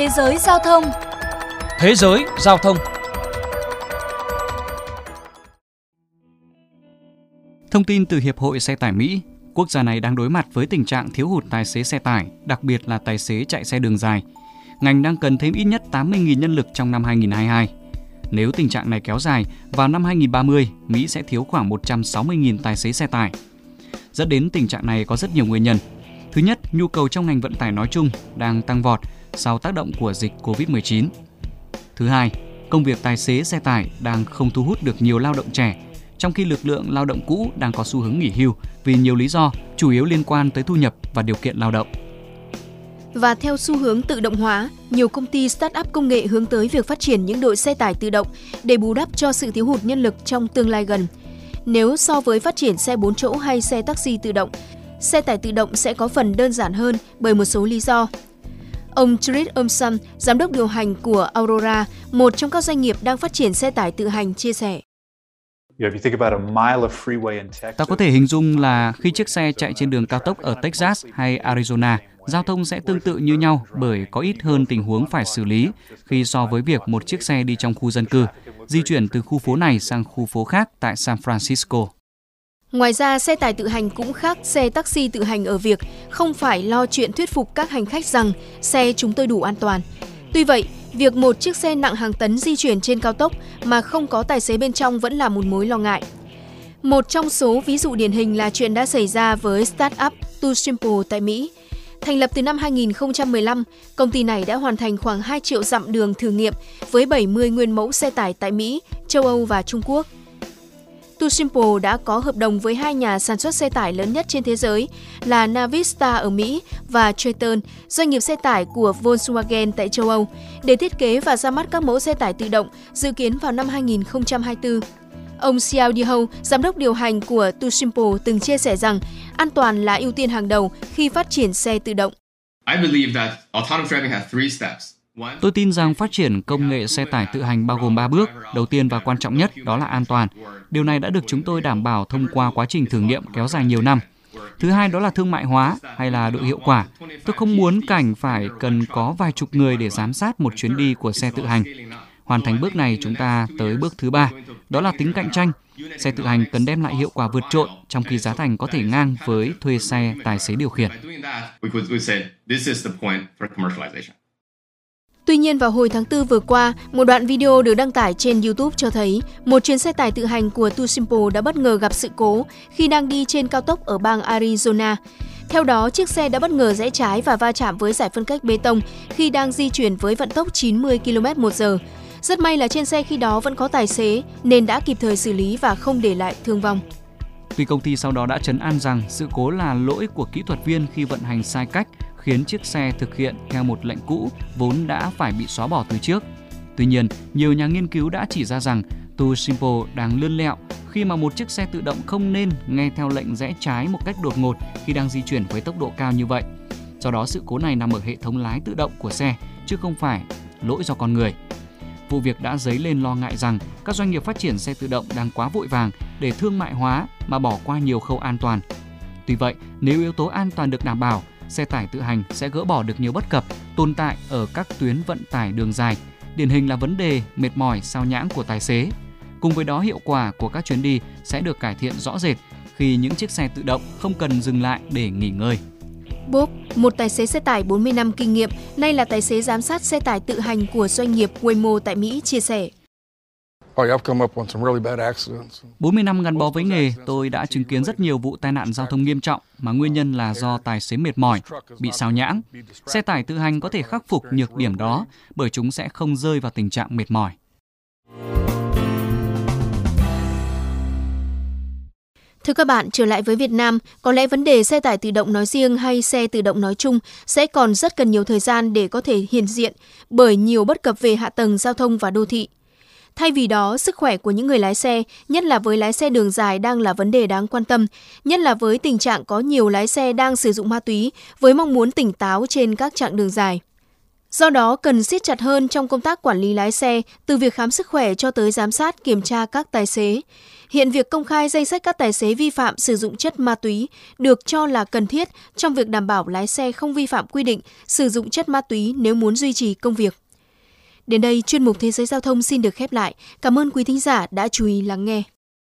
Thế giới giao thông Thế giới giao thông Thông tin từ Hiệp hội Xe tải Mỹ, quốc gia này đang đối mặt với tình trạng thiếu hụt tài xế xe tải, đặc biệt là tài xế chạy xe đường dài. Ngành đang cần thêm ít nhất 80.000 nhân lực trong năm 2022. Nếu tình trạng này kéo dài, vào năm 2030, Mỹ sẽ thiếu khoảng 160.000 tài xế xe tải. Dẫn đến tình trạng này có rất nhiều nguyên nhân. Thứ nhất, nhu cầu trong ngành vận tải nói chung đang tăng vọt sau tác động của dịch Covid-19. Thứ hai, công việc tài xế xe tải đang không thu hút được nhiều lao động trẻ, trong khi lực lượng lao động cũ đang có xu hướng nghỉ hưu vì nhiều lý do, chủ yếu liên quan tới thu nhập và điều kiện lao động. Và theo xu hướng tự động hóa, nhiều công ty start-up công nghệ hướng tới việc phát triển những đội xe tải tự động để bù đắp cho sự thiếu hụt nhân lực trong tương lai gần. Nếu so với phát triển xe 4 chỗ hay xe taxi tự động, xe tải tự động sẽ có phần đơn giản hơn bởi một số lý do. Ông Chris Omsam, giám đốc điều hành của Aurora, một trong các doanh nghiệp đang phát triển xe tải tự hành, chia sẻ. Ta có thể hình dung là khi chiếc xe chạy trên đường cao tốc ở Texas hay Arizona, giao thông sẽ tương tự như nhau bởi có ít hơn tình huống phải xử lý khi so với việc một chiếc xe đi trong khu dân cư, di chuyển từ khu phố này sang khu phố khác tại San Francisco. Ngoài ra, xe tải tự hành cũng khác xe taxi tự hành ở việc không phải lo chuyện thuyết phục các hành khách rằng xe chúng tôi đủ an toàn. Tuy vậy, việc một chiếc xe nặng hàng tấn di chuyển trên cao tốc mà không có tài xế bên trong vẫn là một mối lo ngại. Một trong số ví dụ điển hình là chuyện đã xảy ra với startup Too Simple tại Mỹ. Thành lập từ năm 2015, công ty này đã hoàn thành khoảng 2 triệu dặm đường thử nghiệm với 70 nguyên mẫu xe tải tại Mỹ, châu Âu và Trung Quốc. Tusimple đã có hợp đồng với hai nhà sản xuất xe tải lớn nhất trên thế giới là Navistar ở Mỹ và Triton, doanh nghiệp xe tải của Volkswagen tại châu Âu, để thiết kế và ra mắt các mẫu xe tải tự động dự kiến vào năm 2024. Ông Xiao Diho, giám đốc điều hành của Tusimple, từng chia sẻ rằng an toàn là ưu tiên hàng đầu khi phát triển xe tự động. I believe that autonomous driving has three steps. Tôi tin rằng phát triển công nghệ xe tải tự hành bao gồm 3 bước. Đầu tiên và quan trọng nhất đó là an toàn. Điều này đã được chúng tôi đảm bảo thông qua quá trình thử nghiệm kéo dài nhiều năm. Thứ hai đó là thương mại hóa hay là độ hiệu quả. Tôi không muốn cảnh phải cần có vài chục người để giám sát một chuyến đi của xe tự hành. Hoàn thành bước này chúng ta tới bước thứ ba, đó là tính cạnh tranh. Xe tự hành cần đem lại hiệu quả vượt trội trong khi giá thành có thể ngang với thuê xe tài xế điều khiển. Tuy nhiên vào hồi tháng 4 vừa qua, một đoạn video được đăng tải trên YouTube cho thấy một chuyến xe tải tự hành của Too Simple đã bất ngờ gặp sự cố khi đang đi trên cao tốc ở bang Arizona. Theo đó, chiếc xe đã bất ngờ rẽ trái và va chạm với giải phân cách bê tông khi đang di chuyển với vận tốc 90 km/h. Rất may là trên xe khi đó vẫn có tài xế nên đã kịp thời xử lý và không để lại thương vong. Tuy công ty sau đó đã chấn an rằng sự cố là lỗi của kỹ thuật viên khi vận hành sai cách khiến chiếc xe thực hiện theo một lệnh cũ vốn đã phải bị xóa bỏ từ trước. Tuy nhiên, nhiều nhà nghiên cứu đã chỉ ra rằng Too Simple đang lươn lẹo khi mà một chiếc xe tự động không nên nghe theo lệnh rẽ trái một cách đột ngột khi đang di chuyển với tốc độ cao như vậy. Do đó sự cố này nằm ở hệ thống lái tự động của xe chứ không phải lỗi do con người. Vụ việc đã dấy lên lo ngại rằng các doanh nghiệp phát triển xe tự động đang quá vội vàng để thương mại hóa mà bỏ qua nhiều khâu an toàn. Tuy vậy, nếu yếu tố an toàn được đảm bảo, xe tải tự hành sẽ gỡ bỏ được nhiều bất cập tồn tại ở các tuyến vận tải đường dài, điển hình là vấn đề mệt mỏi sao nhãng của tài xế. Cùng với đó hiệu quả của các chuyến đi sẽ được cải thiện rõ rệt khi những chiếc xe tự động không cần dừng lại để nghỉ ngơi. Bob, một tài xế xe tải 40 năm kinh nghiệm, nay là tài xế giám sát xe tải tự hành của doanh nghiệp Waymo tại Mỹ chia sẻ. 40 năm gắn bó với nghề, tôi đã chứng kiến rất nhiều vụ tai nạn giao thông nghiêm trọng mà nguyên nhân là do tài xế mệt mỏi, bị sao nhãng. Xe tải tự hành có thể khắc phục nhược điểm đó bởi chúng sẽ không rơi vào tình trạng mệt mỏi. Thưa các bạn, trở lại với Việt Nam, có lẽ vấn đề xe tải tự động nói riêng hay xe tự động nói chung sẽ còn rất cần nhiều thời gian để có thể hiện diện bởi nhiều bất cập về hạ tầng giao thông và đô thị. Thay vì đó, sức khỏe của những người lái xe, nhất là với lái xe đường dài đang là vấn đề đáng quan tâm, nhất là với tình trạng có nhiều lái xe đang sử dụng ma túy với mong muốn tỉnh táo trên các chặng đường dài. Do đó, cần siết chặt hơn trong công tác quản lý lái xe, từ việc khám sức khỏe cho tới giám sát, kiểm tra các tài xế. Hiện việc công khai danh sách các tài xế vi phạm sử dụng chất ma túy được cho là cần thiết trong việc đảm bảo lái xe không vi phạm quy định sử dụng chất ma túy nếu muốn duy trì công việc. Đến đây, chuyên mục Thế giới Giao thông xin được khép lại. Cảm ơn quý thính giả đã chú ý lắng nghe.